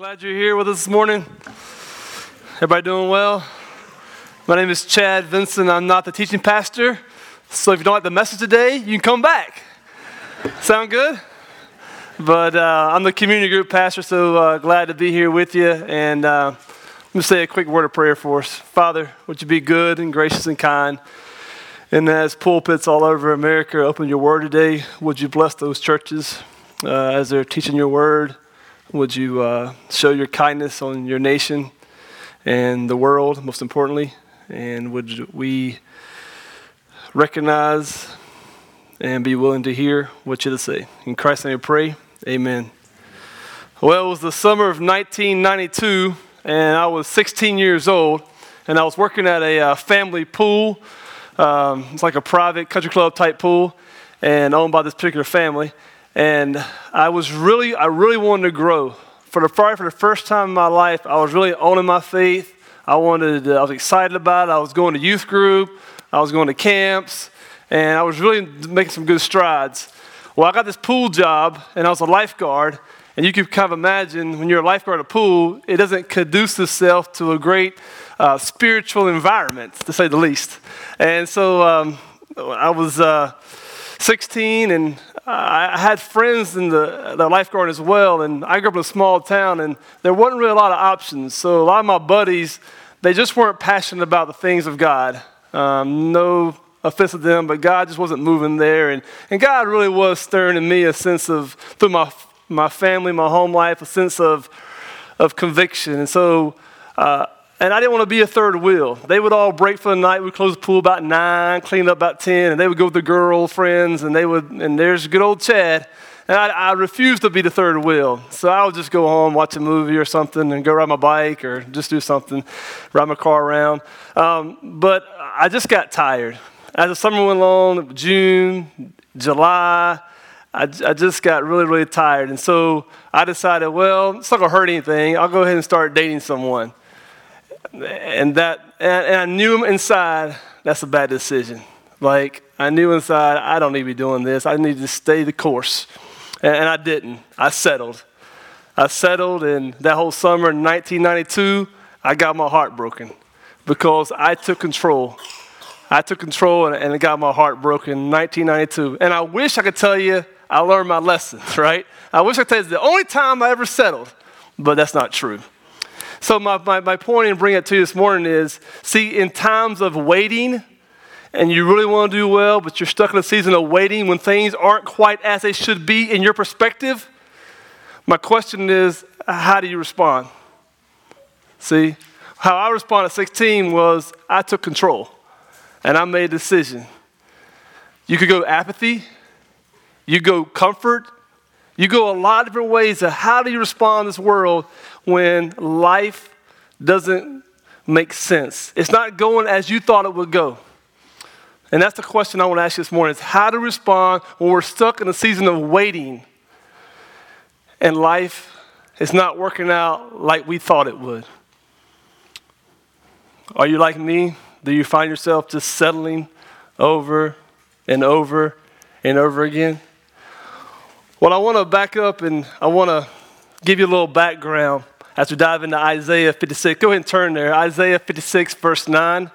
glad you're here with us this morning. Everybody doing well? My name is Chad Vincent. I'm not the teaching pastor. So if you don't like the message today, you can come back. Sound good? But uh, I'm the community group pastor, so uh, glad to be here with you. And uh, let me say a quick word of prayer for us. Father, would you be good and gracious and kind? And as pulpits all over America open your word today, would you bless those churches uh, as they're teaching your word? Would you uh, show your kindness on your nation and the world, most importantly? And would we recognize and be willing to hear what you have to say? In Christ's name I pray, amen. Well, it was the summer of 1992, and I was 16 years old, and I was working at a uh, family pool. Um, it's like a private country club type pool, and owned by this particular family and I was really, I really wanted to grow. For the probably for the first time in my life, I was really owning my faith. I wanted, I was excited about it. I was going to youth group, I was going to camps, and I was really making some good strides. Well, I got this pool job, and I was a lifeguard. And you can kind of imagine when you're a lifeguard at a pool, it doesn't conduce itself to a great uh, spiritual environment, to say the least. And so um, I was uh, 16, and I had friends in the, the lifeguard as well, and I grew up in a small town, and there wasn't really a lot of options. So a lot of my buddies, they just weren't passionate about the things of God. Um, no offense to them, but God just wasn't moving there, and, and God really was stirring in me a sense of through my my family, my home life, a sense of of conviction, and so. Uh, and I didn't want to be a third wheel. They would all break for the night. We'd close the pool about nine, clean up about 10, and they would go with their girlfriends, and they would, and there's good old Chad. And I, I refused to be the third wheel. So I would just go home, watch a movie or something, and go ride my bike or just do something, ride my car around. Um, but I just got tired. As the summer went along, June, July, I, I, just got really, really tired. And so I decided, well, it's not going to hurt anything. I'll go ahead and start dating someone and that and, I knew inside that's a bad decision. Like I knew inside I don't need to be doing this. I need to stay the course, and, and I didn't. I settled. I settled, and that whole summer in 1992, I got my heart broken because I took control. I took control and, and it got my heart broken in 1992. And I wish I could tell you I learned my lessons, right? I wish I could tell you it's the only time I ever settled, but that's not true. So, my, my, my point in bringing it to you this morning is see, in times of waiting, and you really want to do well, but you're stuck in a season of waiting when things aren't quite as they should be in your perspective, my question is how do you respond? See, how I responded at 16 was I took control and I made a decision. You could go apathy, you go comfort, you go a lot of different ways of how do you respond in this world when life doesn't make sense. It's not going as you thought it would go. And that's the question I want to ask you this morning is how to respond when we're stuck in a season of waiting and life is not working out like we thought it would. Are you like me? Do you find yourself just settling over and over and over again? Well, I want to back up and I want to give you a little background as we dive into Isaiah 56. Go ahead and turn there. Isaiah 56, verse 9.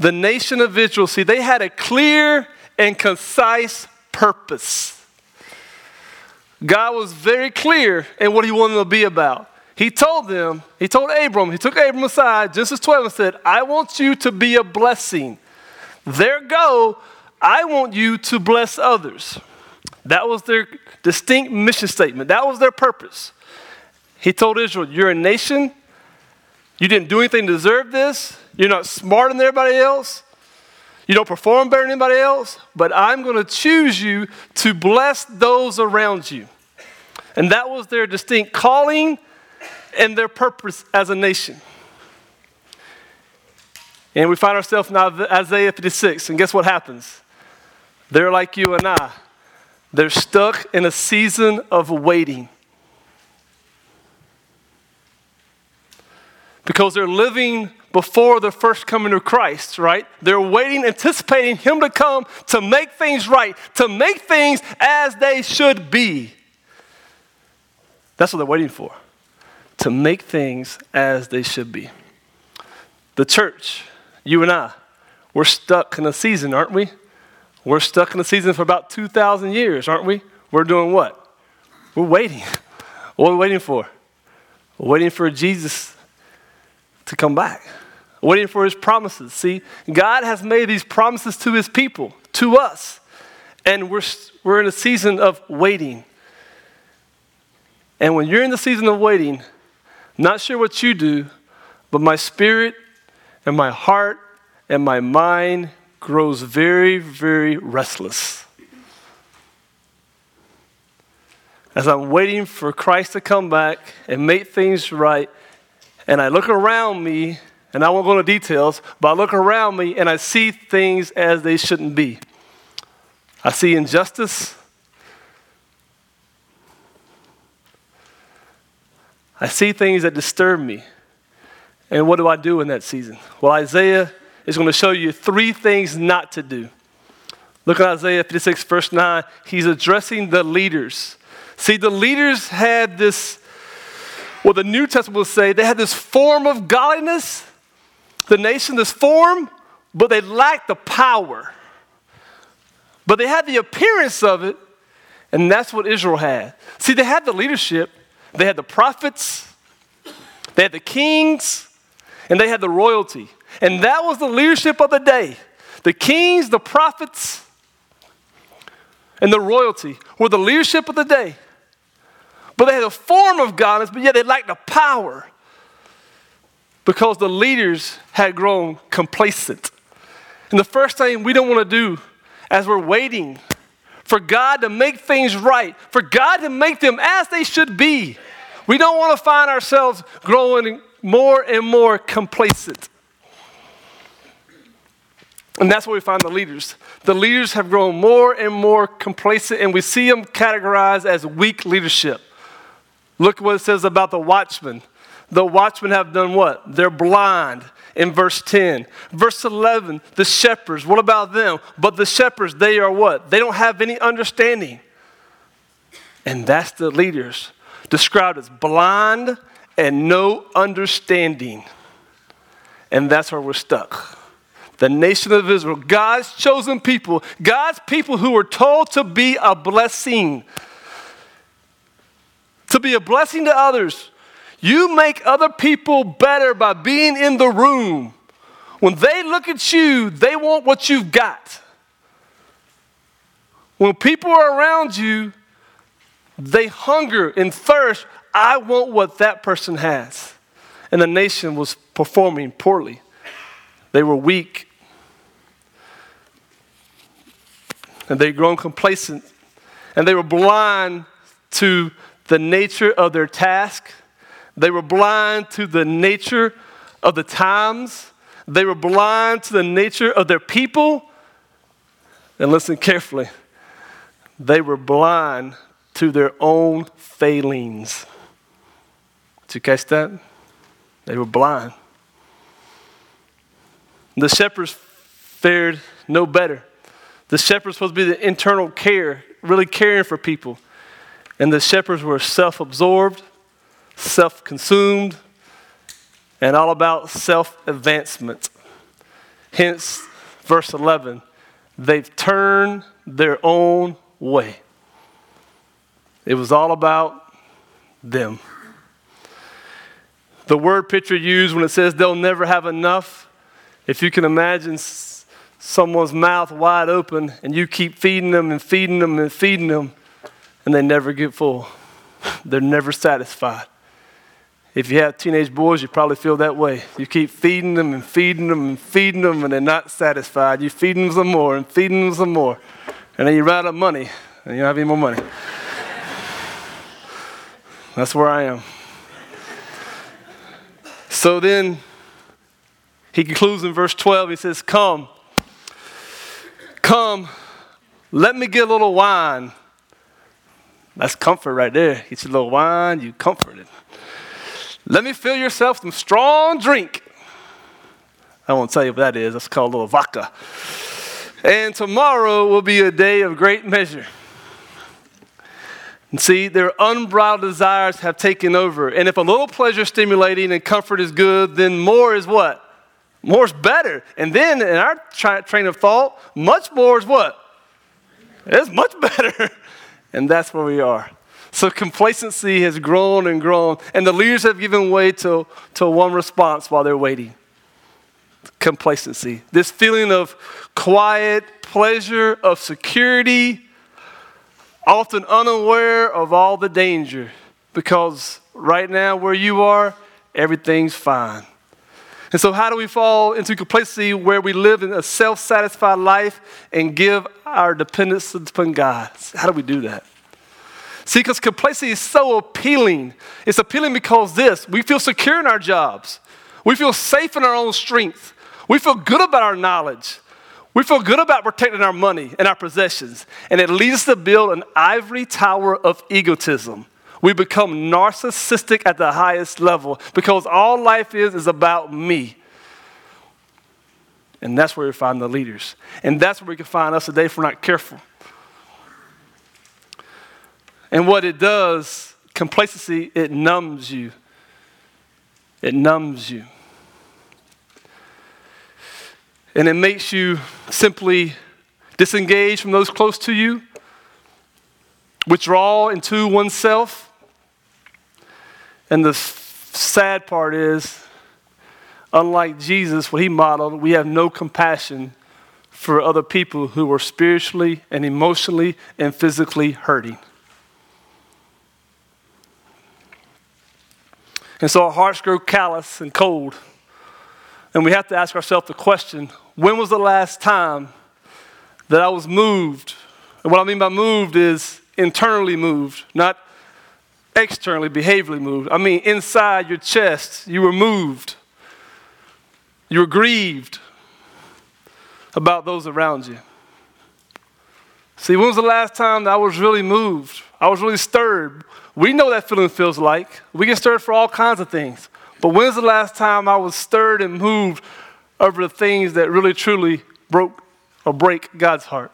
The nation of Israel, see, they had a clear and concise purpose. God was very clear in what he wanted to be about. He told them, he told Abram, he took Abram aside, Genesis 12, and said, I want you to be a blessing. There go, I want you to bless others. That was their distinct mission statement. That was their purpose. He told Israel, You're a nation. You didn't do anything to deserve this. You're not smarter than everybody else. You don't perform better than anybody else. But I'm going to choose you to bless those around you. And that was their distinct calling and their purpose as a nation. And we find ourselves now Isaiah 56. And guess what happens? They're like you and I. They're stuck in a season of waiting. Because they're living before the first coming of Christ, right? They're waiting, anticipating Him to come to make things right, to make things as they should be. That's what they're waiting for. to make things as they should be. The church, you and I, we're stuck in a season, aren't we? We're stuck in a season for about 2,000 years, aren't we? We're doing what? We're waiting. What are we waiting for? We're waiting for Jesus to come back, waiting for his promises. See, God has made these promises to his people, to us, and we're, we're in a season of waiting. And when you're in the season of waiting, not sure what you do, but my spirit and my heart and my mind grows very, very restless. As I'm waiting for Christ to come back and make things right, and I look around me, and I won't go into details, but I look around me and I see things as they shouldn't be. I see injustice. I see things that disturb me. And what do I do in that season? Well, Isaiah is going to show you three things not to do. Look at Isaiah 56, verse 9. He's addressing the leaders. See, the leaders had this, well, the New Testament will say, they had this form of godliness, the nation, this form, but they lacked the power. But they had the appearance of it, and that's what Israel had. See, they had the leadership, they had the prophets, they had the kings, and they had the royalty. And that was the leadership of the day. The kings, the prophets, and the royalty were the leadership of the day. But they had a form of godliness, but yet they lacked the power because the leaders had grown complacent. And the first thing we don't want to do as we're waiting for God to make things right, for God to make them as they should be, we don't want to find ourselves growing more and more complacent. And that's where we find the leaders. The leaders have grown more and more complacent, and we see them categorized as weak leadership. Look what it says about the watchmen. The watchmen have done what? They're blind in verse 10. Verse 11, the shepherds, what about them? But the shepherds, they are what? They don't have any understanding. And that's the leaders described as blind and no understanding. And that's where we're stuck. The nation of Israel, God's chosen people, God's people who were told to be a blessing, to be a blessing to others. You make other people better by being in the room. When they look at you, they want what you've got. When people are around you, they hunger and thirst I want what that person has. And the nation was performing poorly. They were weak. And they'd grown complacent. And they were blind to the nature of their task. They were blind to the nature of the times. They were blind to the nature of their people. And listen carefully, they were blind to their own failings. Did you catch that? They were blind. The shepherds fared no better. The shepherds supposed to be the internal care, really caring for people. And the shepherds were self absorbed, self consumed, and all about self advancement. Hence, verse 11 they've turned their own way. It was all about them. The word picture used when it says they'll never have enough, if you can imagine someone's mouth wide open and you keep feeding them and feeding them and feeding them, and they never get full. They're never satisfied. If you have teenage boys, you probably feel that way. You keep feeding them and feeding them and feeding them, and they're not satisfied. You feed them some more and feeding them some more. And then you run out of money, and you don't have any more money. That's where I am. So then he concludes in verse 12. He says, Come, come, let me get a little wine. That's comfort right there. Get you a little wine, you comforted. Let me fill yourself some strong drink. I won't tell you what that is. That's called a little vodka. And tomorrow will be a day of great measure. And see, their unbridled desires have taken over. And if a little pleasure stimulating and comfort is good, then more is what? More is better. And then in our tra- train of thought, much more is what? It's much better. and that's where we are. So complacency has grown and grown, and the leaders have given way to, to one response while they're waiting complacency. This feeling of quiet pleasure, of security, often unaware of all the danger, because right now, where you are, everything's fine. And so, how do we fall into complacency where we live in a self satisfied life and give our dependence upon God? How do we do that? See, because complacency is so appealing. It's appealing because this we feel secure in our jobs, we feel safe in our own strength, we feel good about our knowledge, we feel good about protecting our money and our possessions. And it leads us to build an ivory tower of egotism. We become narcissistic at the highest level because all life is is about me. And that's where we find the leaders. And that's where we can find us today if we're not careful. And what it does, complacency, it numbs you. It numbs you. And it makes you simply disengage from those close to you, withdraw into oneself. And the sad part is, unlike Jesus, what he modeled, we have no compassion for other people who are spiritually and emotionally and physically hurting. And so our hearts grow callous and cold. And we have to ask ourselves the question when was the last time that I was moved? And what I mean by moved is internally moved, not externally, behaviorally moved. I mean, inside your chest, you were moved. You were grieved about those around you. See, when was the last time that I was really moved? I was really stirred we know that feeling feels like. We get stirred for all kinds of things. But when's the last time I was stirred and moved over the things that really truly broke or break God's heart?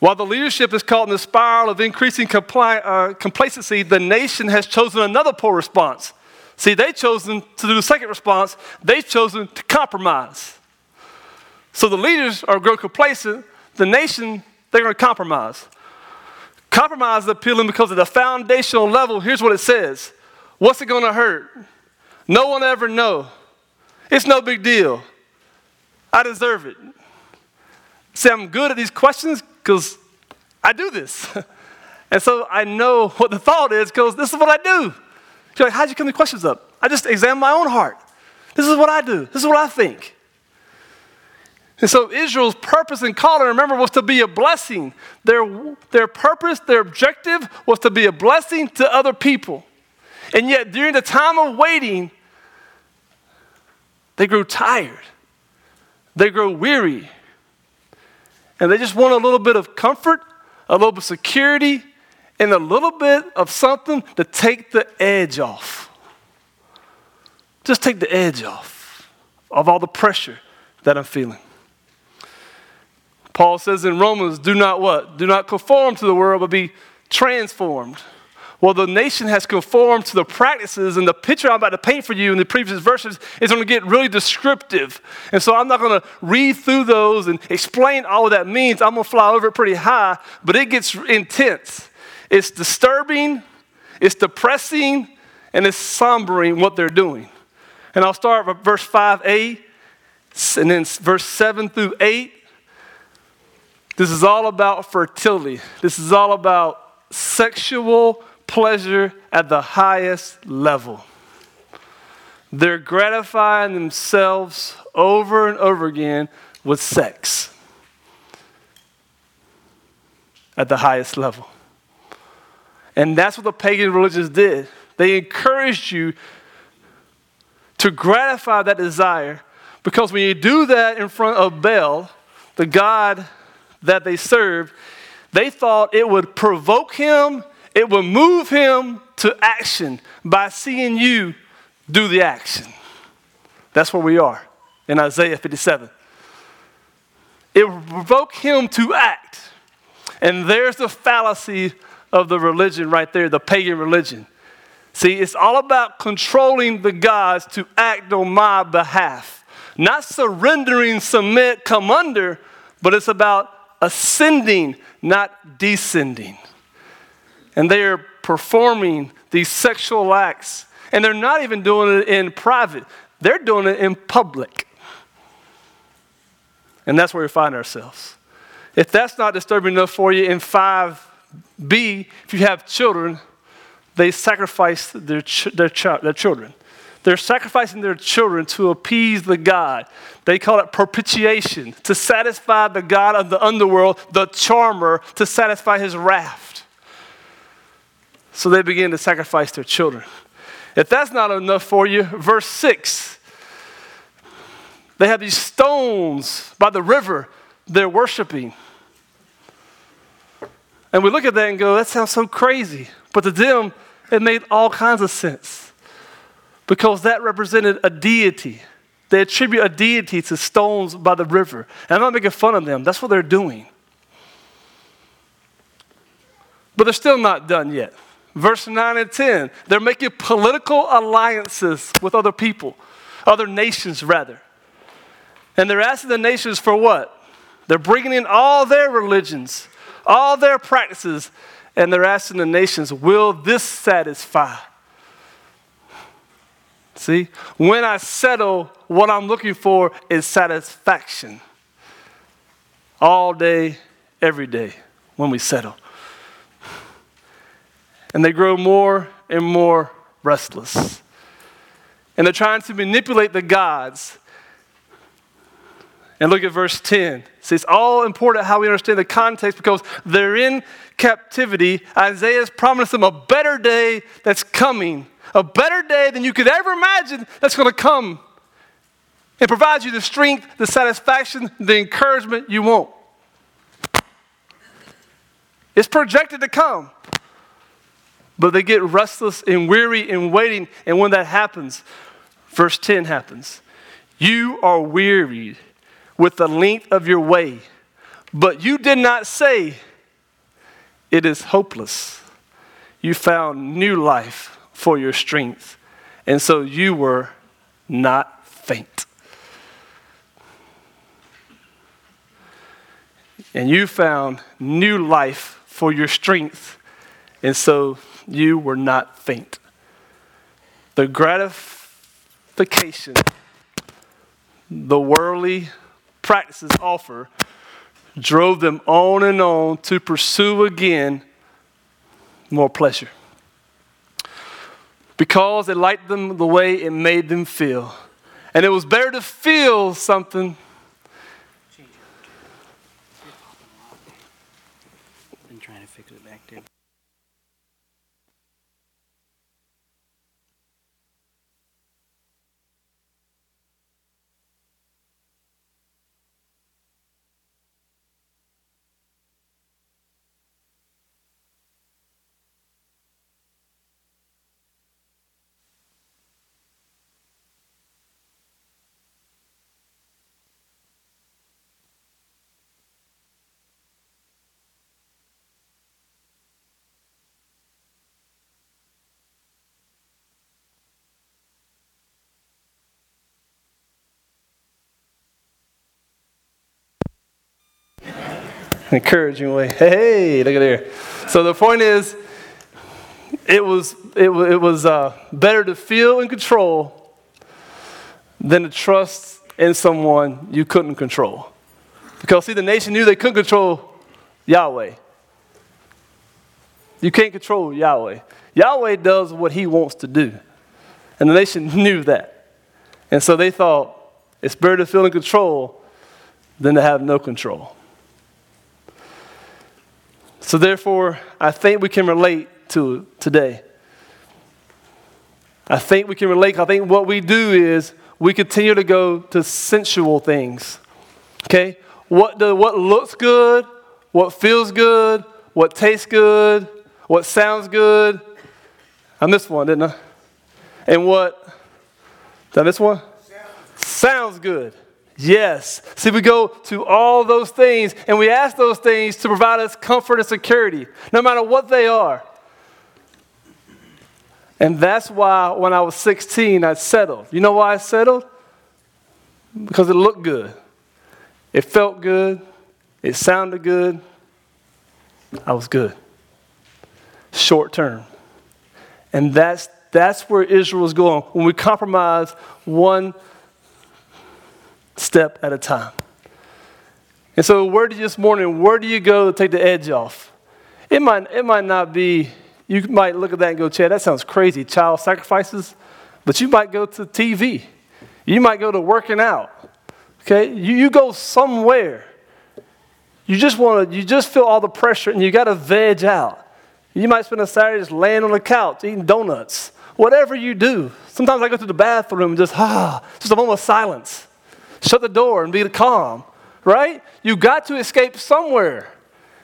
While the leadership is caught in the spiral of increasing compli- uh, complacency, the nation has chosen another poor response. See, they've chosen to do the second response, they've chosen to compromise. So the leaders are growing complacent, the nation, they're going to compromise. Compromise is appealing because at the foundational level, here's what it says What's it going to hurt? No one ever know. It's no big deal. I deserve it. See, I'm good at these questions because I do this. and so I know what the thought is because this is what I do. You're like, how'd you come the questions up? I just examine my own heart. This is what I do. This is what I think. And so Israel's purpose and calling, remember, was to be a blessing. Their, their purpose, their objective was to be a blessing to other people. And yet, during the time of waiting, they grew tired. They grew weary. And they just want a little bit of comfort, a little bit of security, and a little bit of something to take the edge off. Just take the edge off of all the pressure that I'm feeling. Paul says in Romans, do not what? Do not conform to the world, but be transformed. Well, the nation has conformed to the practices, and the picture I'm about to paint for you in the previous verses is going to get really descriptive. And so I'm not going to read through those and explain all that means. I'm going to fly over it pretty high, but it gets intense. It's disturbing, it's depressing, and it's sombering what they're doing. And I'll start with verse 5a, and then verse 7 through 8. This is all about fertility. This is all about sexual pleasure at the highest level. They're gratifying themselves over and over again with sex at the highest level. And that's what the pagan religions did. They encouraged you to gratify that desire because when you do that in front of Baal, the god that they served, they thought it would provoke him, it will move him to action by seeing you do the action. That's where we are in Isaiah 57. It will provoke him to act. And there's the fallacy of the religion right there, the pagan religion. See, it's all about controlling the gods to act on my behalf. Not surrendering, submit, come under, but it's about ascending, not descending. And they are performing these sexual acts, and they're not even doing it in private, they're doing it in public. And that's where we find ourselves. If that's not disturbing enough for you, in 5b, if you have children, they sacrifice their, ch- their, ch- their children. They're sacrificing their children to appease the God. They call it propitiation, to satisfy the God of the underworld, the charmer, to satisfy his wrath. So they begin to sacrifice their children. If that's not enough for you, verse 6 they have these stones by the river they're worshiping. And we look at that and go, that sounds so crazy. But to them, it made all kinds of sense because that represented a deity. They attribute a deity to stones by the river. And I'm not making fun of them, that's what they're doing. But they're still not done yet. Verse 9 and 10, they're making political alliances with other people, other nations rather. And they're asking the nations for what? They're bringing in all their religions, all their practices, and they're asking the nations, will this satisfy? See, when I settle, what I'm looking for is satisfaction. All day, every day, when we settle. And they grow more and more restless. And they're trying to manipulate the gods and look at verse 10. See, it's all important how we understand the context because they're in captivity. Isaiah's promised them a better day that's coming, a better day than you could ever imagine that's going to come. It provides you the strength, the satisfaction, the encouragement you want. It's projected to come. But they get restless and weary and waiting. And when that happens, verse 10 happens. You are wearied with the length of your way, but you did not say, It is hopeless. You found new life for your strength, and so you were not faint. And you found new life for your strength, and so you were not faint. The gratification, the worldly practices offer drove them on and on to pursue again more pleasure. Because it liked them the way it made them feel. And it was better to feel something. Been trying to fix it back there. Encouraging way. Hey, look at there. So the point is, it was, it, it was uh, better to feel in control than to trust in someone you couldn't control. Because, see, the nation knew they couldn't control Yahweh. You can't control Yahweh. Yahweh does what he wants to do. And the nation knew that. And so they thought it's better to feel in control than to have no control. So, therefore, I think we can relate to today. I think we can relate. I think what we do is we continue to go to sensual things. Okay? What, the, what looks good, what feels good, what tastes good, what sounds good. I missed one, didn't I? And what? Did I miss one? Sounds good. Yes. See, we go to all those things and we ask those things to provide us comfort and security, no matter what they are. And that's why when I was 16, I settled. You know why I settled? Because it looked good. It felt good. It sounded good. I was good. Short term. And that's, that's where Israel is going. When we compromise one step at a time. And so, where do you this morning, where do you go to take the edge off? It might, it might not be, you might look at that and go, Chad, that sounds crazy, child sacrifices. But you might go to TV. You might go to working out. Okay? You, you go somewhere. You just want to, you just feel all the pressure and you got to veg out. You might spend a Saturday just laying on the couch eating donuts. Whatever you do. Sometimes I go to the bathroom and just, ah, just a moment of silence. Shut the door and be calm, right? You got to escape somewhere.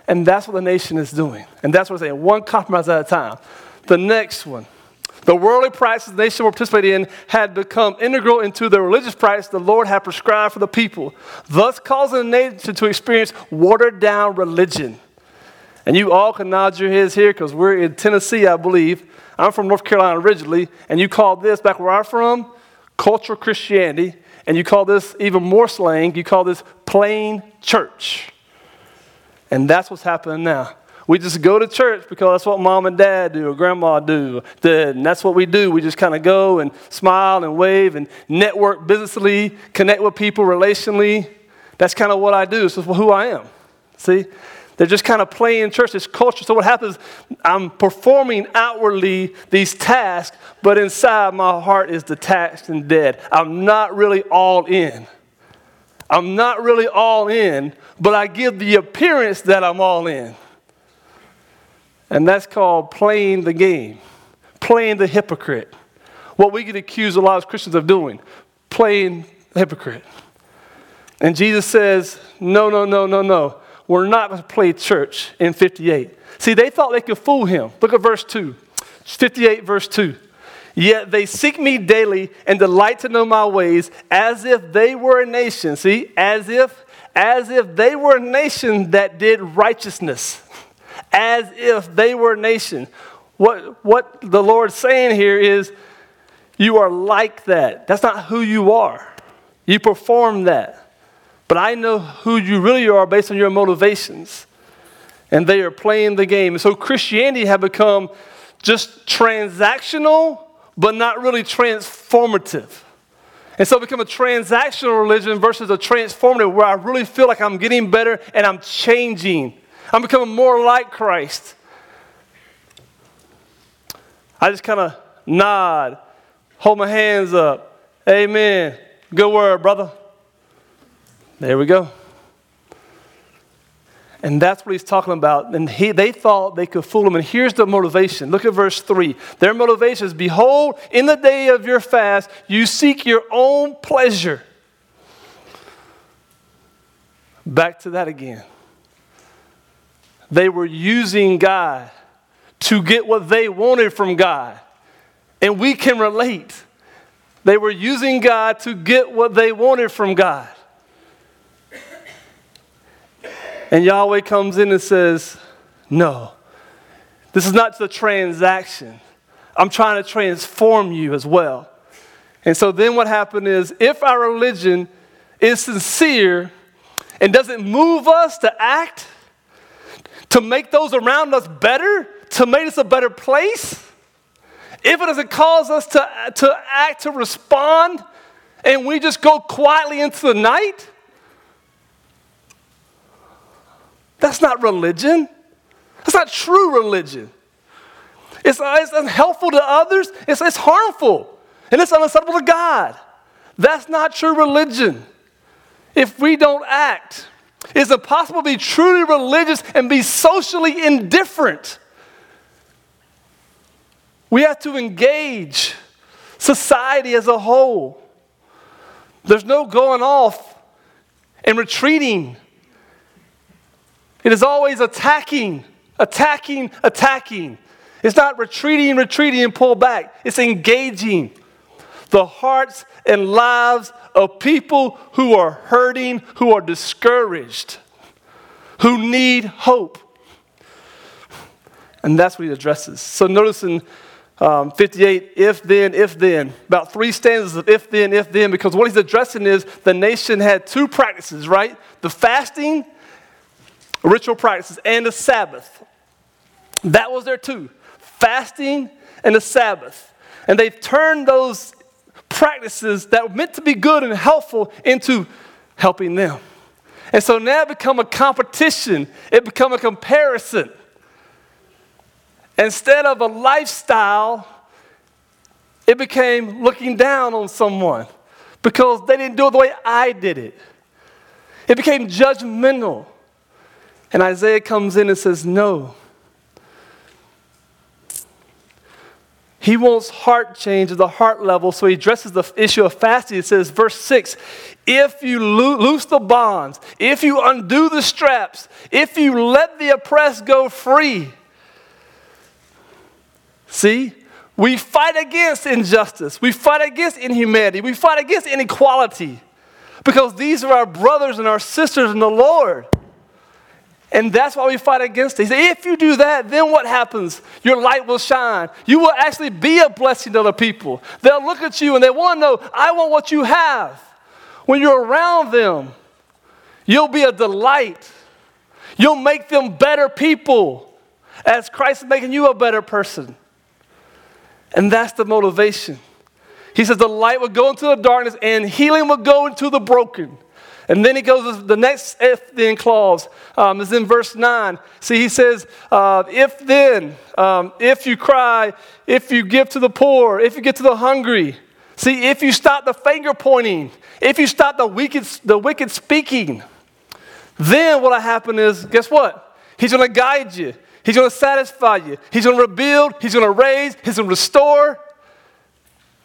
And that's what the nation is doing. And that's what I'm saying, one compromise at a time. The next one. The worldly practices the nation were participating in had become integral into the religious practice the Lord had prescribed for the people, thus causing the nation to experience watered down religion. And you all can nod your heads here because we're in Tennessee, I believe. I'm from North Carolina originally, and you call this, back where I'm from, cultural Christianity. And you call this even more slang, you call this plain church. And that's what's happening now. We just go to church because that's what mom and dad do or grandma do. Did. And that's what we do. We just kind of go and smile and wave and network businessly, connect with people relationally. That's kind of what I do. So who I am. See? They're just kind of playing church, this culture. So what happens, I'm performing outwardly these tasks, but inside my heart is detached and dead. I'm not really all in. I'm not really all in, but I give the appearance that I'm all in. And that's called playing the game, playing the hypocrite. What we get accused a lot of Christians of doing, playing the hypocrite. And Jesus says, no, no, no, no, no. We're not to play church in 58. See, they thought they could fool him. Look at verse 2. 58, verse 2. Yet they seek me daily and delight to know my ways as if they were a nation. See, as if, as if they were a nation that did righteousness. As if they were a nation. What, what the Lord's saying here is, you are like that. That's not who you are. You perform that. But I know who you really are based on your motivations. And they are playing the game. And so Christianity have become just transactional, but not really transformative. And so become a transactional religion versus a transformative where I really feel like I'm getting better and I'm changing. I'm becoming more like Christ. I just kind of nod, hold my hands up. Amen. Good word, brother. There we go. And that's what he's talking about. And he, they thought they could fool him. And here's the motivation. Look at verse 3. Their motivation is Behold, in the day of your fast, you seek your own pleasure. Back to that again. They were using God to get what they wanted from God. And we can relate. They were using God to get what they wanted from God. And Yahweh comes in and says, No, this is not the transaction. I'm trying to transform you as well. And so then what happened is if our religion is sincere and doesn't move us to act, to make those around us better, to make us a better place, if it doesn't cause us to, to act, to respond, and we just go quietly into the night, That's not religion. That's not true religion. It's, uh, it's unhelpful to others, it's, it's harmful, and it's unacceptable to God. That's not true religion. If we don't act, it's impossible to be truly religious and be socially indifferent. We have to engage society as a whole. There's no going off and retreating it is always attacking, attacking, attacking. It's not retreating, retreating, and pull back. It's engaging. the hearts and lives of people who are hurting, who are discouraged, who need hope. And that's what he addresses. So notice in um, 58, if then, if then, about three stanzas of if then, if then, because what he's addressing is the nation had two practices, right? The fasting, ritual practices, and the Sabbath. That was their two fasting and the Sabbath. And they've turned those practices that were meant to be good and helpful into helping them. And so now it become a competition, it become a comparison. Instead of a lifestyle, it became looking down on someone because they didn't do it the way I did it. It became judgmental. And Isaiah comes in and says, No. He wants heart change at the heart level, so he addresses the issue of fasting. It says, verse 6 If you lo- loose the bonds, if you undo the straps, if you let the oppressed go free, See, we fight against injustice, we fight against inhumanity, we fight against inequality because these are our brothers and our sisters in the Lord. And that's why we fight against it. He said, if you do that, then what happens? Your light will shine. You will actually be a blessing to other people. They'll look at you and they want to know, I want what you have. When you're around them, you'll be a delight. You'll make them better people as Christ is making you a better person. And that's the motivation. He says the light will go into the darkness and healing will go into the broken. And then he goes, the next if then clause um, is in verse 9. See, he says, uh, if then, um, if you cry, if you give to the poor, if you get to the hungry. See, if you stop the finger pointing, if you stop the wicked, the wicked speaking, then what'll happen is, guess what? He's going to guide you. He's going to satisfy you. He's going to rebuild. He's going to raise. He's going to restore.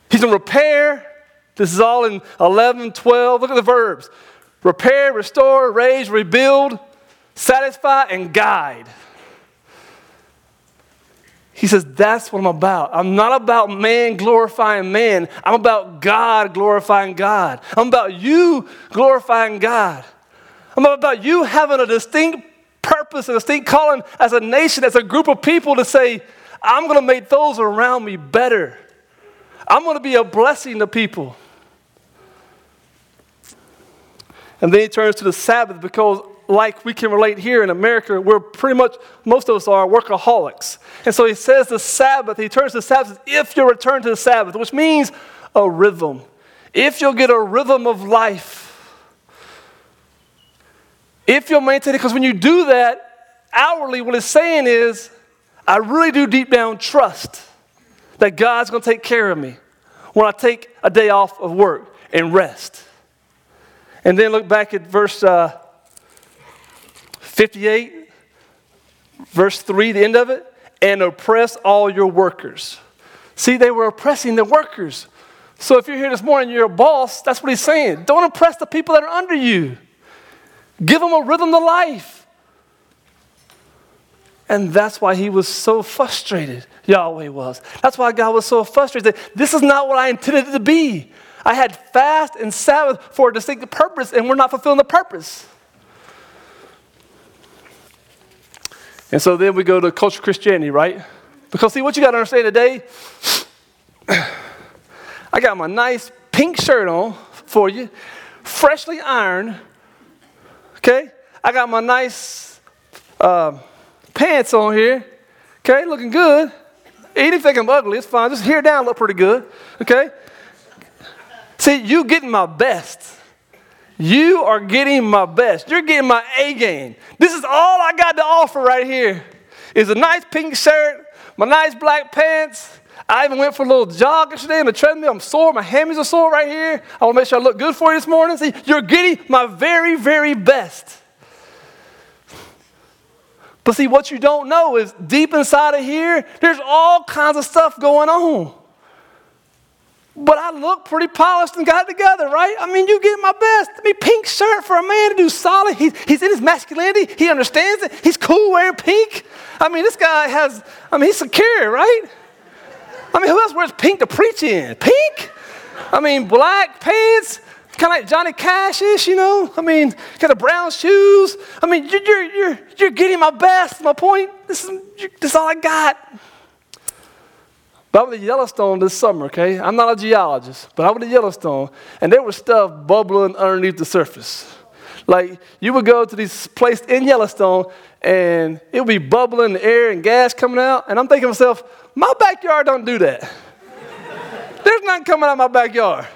He's going to repair. This is all in 11, 12. Look at the verbs repair, restore, raise, rebuild, satisfy, and guide. He says, That's what I'm about. I'm not about man glorifying man. I'm about God glorifying God. I'm about you glorifying God. I'm about you having a distinct purpose a distinct calling as a nation, as a group of people to say, I'm going to make those around me better. I'm going to be a blessing to people. And then he turns to the Sabbath because, like we can relate here in America, we're pretty much, most of us are workaholics. And so he says the Sabbath, he turns to the Sabbath, if you return to the Sabbath, which means a rhythm. If you'll get a rhythm of life, if you'll maintain it, because when you do that, hourly, what it's saying is, I really do deep down trust that God's going to take care of me when I take a day off of work and rest. And then look back at verse uh, 58, verse 3, the end of it, and oppress all your workers. See, they were oppressing the workers. So if you're here this morning, you're a boss, that's what he's saying. Don't oppress the people that are under you. Give them a rhythm to life. And that's why he was so frustrated, Yahweh was. That's why God was so frustrated. This is not what I intended it to be. I had fast and Sabbath for a distinct purpose, and we're not fulfilling the purpose. And so then we go to cultural Christianity, right? Because, see, what you got to understand today, I got my nice pink shirt on for you, freshly ironed, Okay? I got my nice uh, pants on here. Okay? Looking good. If I'm ugly, it's fine. Just here down look pretty good. Okay? See, you getting my best. You are getting my best. You're getting my A game. This is all I got to offer right here. Is a nice pink shirt, my nice black pants. I even went for a little jog yesterday on the treadmill. I'm sore. My hammies are sore right here. I want to make sure I look good for you this morning. See, you're getting my very, very best. But see, what you don't know is deep inside of here, there's all kinds of stuff going on. But I look pretty polished and got together, right? I mean, you get my best. I mean, pink shirt for a man to do solid. He's, he's in his masculinity. He understands it. He's cool wearing pink. I mean, this guy has, I mean, he's secure, right? I mean, who else wears pink to preach in? Pink? I mean, black pants, kind of like Johnny Cash-ish, you know? I mean, kind of brown shoes. I mean, you're, you're, you're, you're getting my best, my point. This is, this is all I got. But I went to Yellowstone this summer, okay? I'm not a geologist, but I went to Yellowstone, and there was stuff bubbling underneath the surface. Like, you would go to this place in Yellowstone, and it would be bubbling, the air and gas coming out, and I'm thinking to myself, my backyard don't do that. There's nothing coming out of my backyard.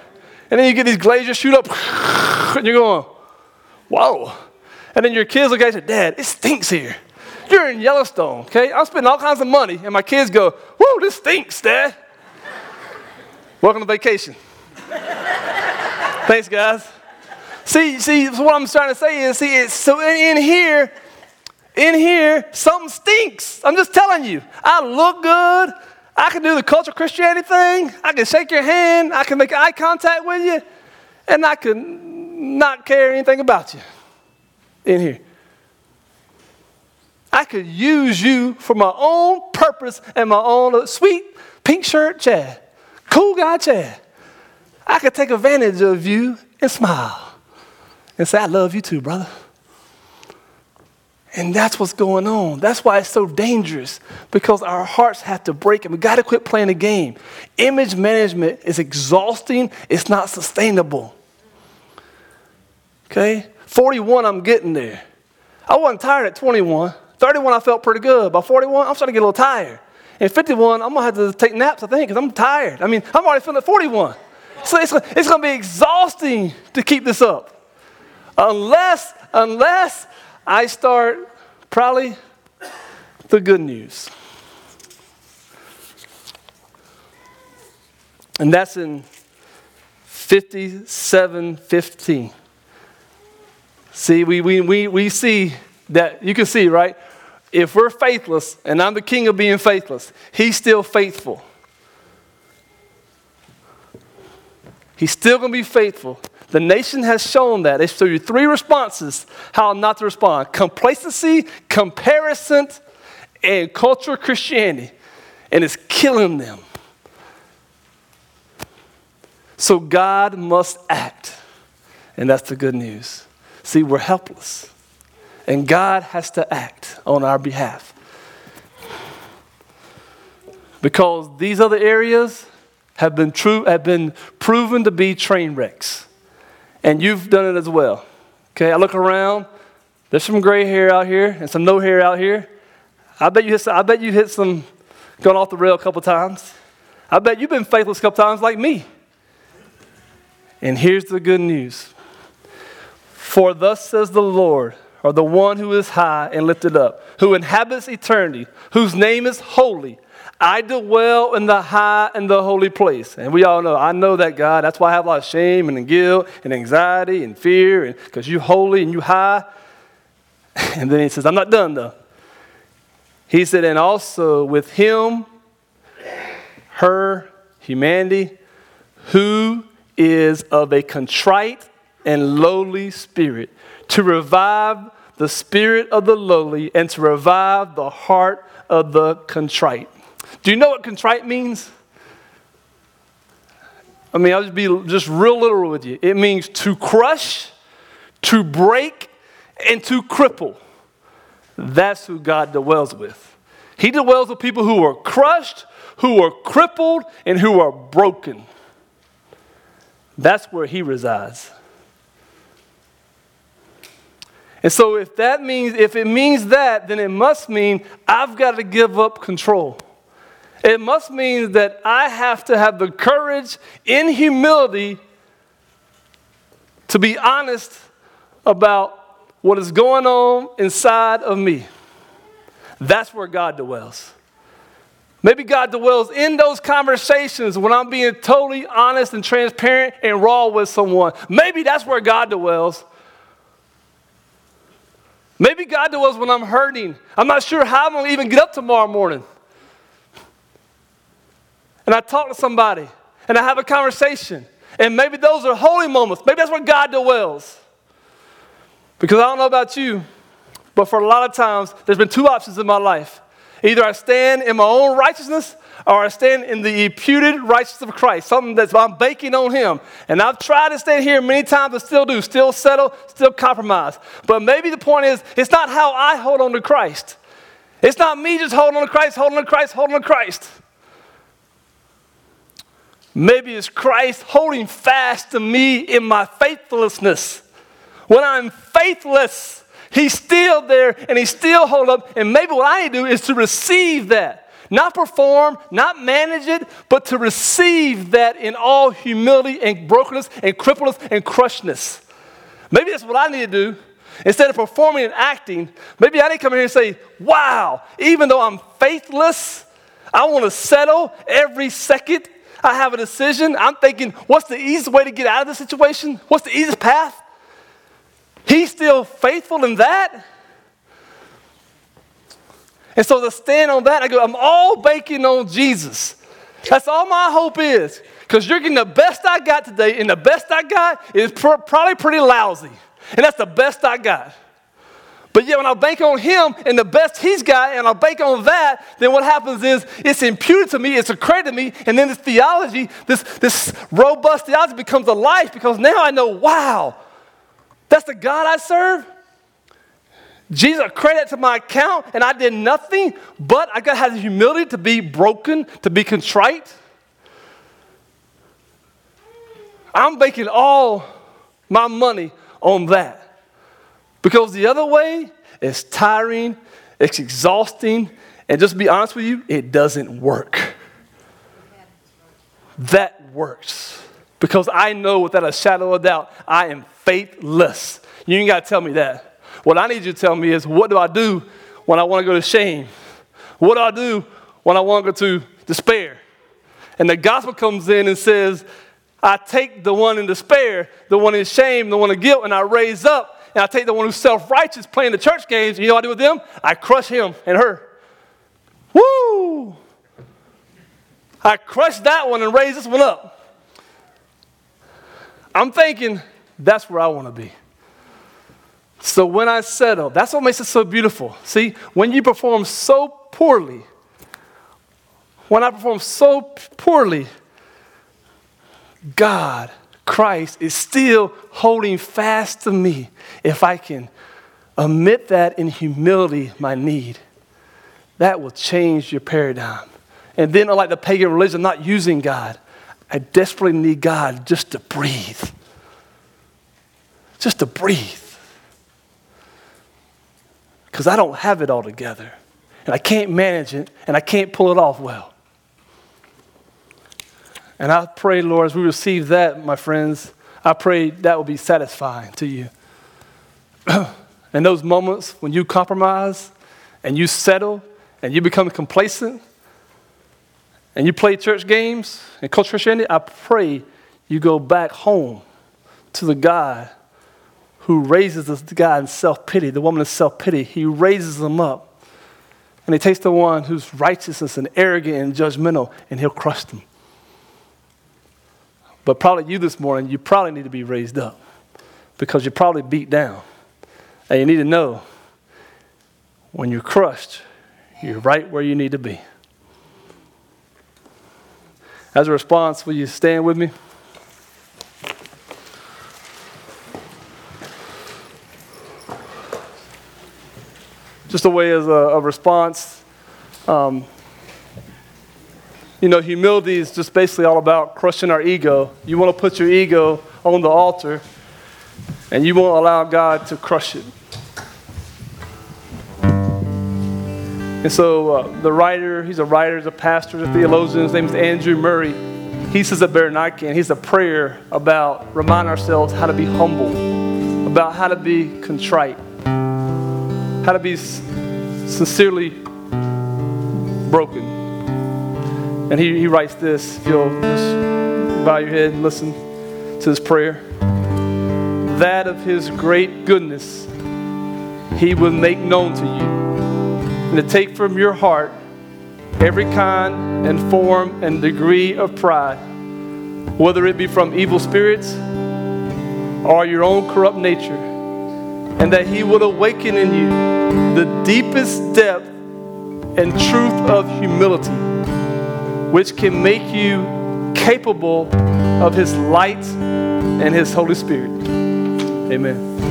And then you get these glaciers shoot up, and you're going, whoa. And then your kids look at you Dad, it stinks here. You're in Yellowstone, okay? I'm spending all kinds of money, and my kids go, Whoa, this stinks, Dad. Welcome to vacation. Thanks, guys. See, see, what I'm trying to say is, see, it's so in, in here, in here, something stinks. I'm just telling you. I look good. I can do the cultural Christianity thing. I can shake your hand. I can make eye contact with you. And I can not care anything about you in here. I could use you for my own purpose and my own sweet pink shirt Chad, cool guy Chad. I could take advantage of you and smile and say, I love you too, brother. And that's what's going on. That's why it's so dangerous because our hearts have to break and we got to quit playing the game. Image management is exhausting, it's not sustainable. Okay? 41, I'm getting there. I wasn't tired at 21. 31, I felt pretty good. By 41, I'm starting to get a little tired. And 51, I'm going to have to take naps, I think, because I'm tired. I mean, I'm already feeling at 41. So it's, it's going to be exhausting to keep this up. Unless, unless I start probably the good news. And that's in 5715. See, we, we, we, we see that, you can see, right? If we're faithless, and I'm the king of being faithless, he's still faithful. He's still going to be faithful. The nation has shown that. They show you three responses how not to respond complacency, comparison, and cultural Christianity. And it's killing them. So God must act. And that's the good news. See, we're helpless. And God has to act on our behalf. Because these other areas have been, true, have been proven to be train wrecks. And you've done it as well. Okay, I look around, there's some gray hair out here and some no hair out here. I bet you hit I bet you hit some gone off the rail a couple times. I bet you've been faithless a couple times like me. And here's the good news. For thus says the Lord, or the one who is high and lifted up, who inhabits eternity, whose name is holy. I dwell in the high and the holy place. And we all know, I know that God. That's why I have a lot of shame and guilt and anxiety and fear, because you're holy and you high. And then he says, I'm not done though. He said, and also with him, her, humanity, who is of a contrite and lowly spirit, to revive the spirit of the lowly and to revive the heart of the contrite. Do you know what contrite means? I mean, I'll just be just real literal with you. It means to crush, to break, and to cripple. That's who God dwells with. He dwells with people who are crushed, who are crippled, and who are broken. That's where He resides. And so, if that means, if it means that, then it must mean I've got to give up control. It must mean that I have to have the courage in humility to be honest about what is going on inside of me. That's where God dwells. Maybe God dwells in those conversations when I'm being totally honest and transparent and raw with someone. Maybe that's where God dwells. Maybe God dwells when I'm hurting. I'm not sure how I'm going to even get up tomorrow morning. And I talk to somebody and I have a conversation. And maybe those are holy moments. Maybe that's where God dwells. Because I don't know about you, but for a lot of times, there's been two options in my life. Either I stand in my own righteousness or I stand in the imputed righteousness of Christ, something that's I'm baking on Him. And I've tried to stand here many times and still do, still settle, still compromise. But maybe the point is, it's not how I hold on to Christ. It's not me just holding on to Christ, holding on to Christ, holding on to Christ. Maybe it's Christ holding fast to me in my faithlessness. When I'm faithless, He's still there and He's still holding up. And maybe what I need to do is to receive that. Not perform, not manage it, but to receive that in all humility and brokenness and crippledness and crushedness. Maybe that's what I need to do. Instead of performing and acting, maybe I need to come here and say, wow, even though I'm faithless, I want to settle every second I have a decision. I'm thinking, what's the easiest way to get out of this situation? What's the easiest path? He's still faithful in that. And so to stand on that, I go, I'm all banking on Jesus. That's all my hope is. Because you're getting the best I got today, and the best I got is pr- probably pretty lousy. And that's the best I got. But yet, when I bank on him and the best he's got, and I bank on that, then what happens is it's imputed to me, it's accredited to me, and then this theology, this, this robust theology becomes a life because now I know, wow, that's the God I serve. Jesus credit to my account, and I did nothing, but I got to have the humility to be broken, to be contrite. I'm making all my money on that. Because the other way is tiring, it's exhausting, and just to be honest with you, it doesn't work. That works. Because I know without a shadow of doubt, I am faithless. You ain't got to tell me that. What I need you to tell me is what do I do when I want to go to shame? What do I do when I want to go to despair? And the gospel comes in and says, I take the one in despair, the one in shame, the one in guilt, and I raise up and I take the one who's self righteous playing the church games. You know what I do with them? I crush him and her. Woo! I crush that one and raise this one up. I'm thinking that's where I want to be. So when I settle, that's what makes it so beautiful. See, when you perform so poorly, when I perform so poorly, God Christ is still holding fast to me if I can admit that in humility, my need. That will change your paradigm. And then, unlike the pagan religion, not using God, I desperately need God just to breathe. Just to breathe. Because I don't have it all together. And I can't manage it, and I can't pull it off well. And I pray, Lord, as we receive that, my friends, I pray that will be satisfying to you. and those moments when you compromise and you settle and you become complacent and you play church games and culture Christianity, I pray you go back home to the God who raises the guy in self pity, the woman in self pity. He raises them up. And he takes the one who's righteousness and arrogant and judgmental, and he'll crush them. But probably you this morning, you probably need to be raised up because you're probably beat down. And you need to know when you're crushed, you're right where you need to be. As a response, will you stand with me? Just a way as a, a response. Um, you know, humility is just basically all about crushing our ego. You want to put your ego on the altar, and you won't allow God to crush it. And so uh, the writer, he's a writer, he's a pastor, he's a theologian, his name is Andrew Murray. He says at and he's a prayer about remind ourselves how to be humble, about how to be contrite, how to be sincerely broken. And he, he writes this, if you'll just bow your head and listen to this prayer. That of his great goodness he will make known to you, and to take from your heart every kind and form and degree of pride, whether it be from evil spirits or your own corrupt nature, and that he will awaken in you the deepest depth and truth of humility which can make you capable of His light and His Holy Spirit. Amen.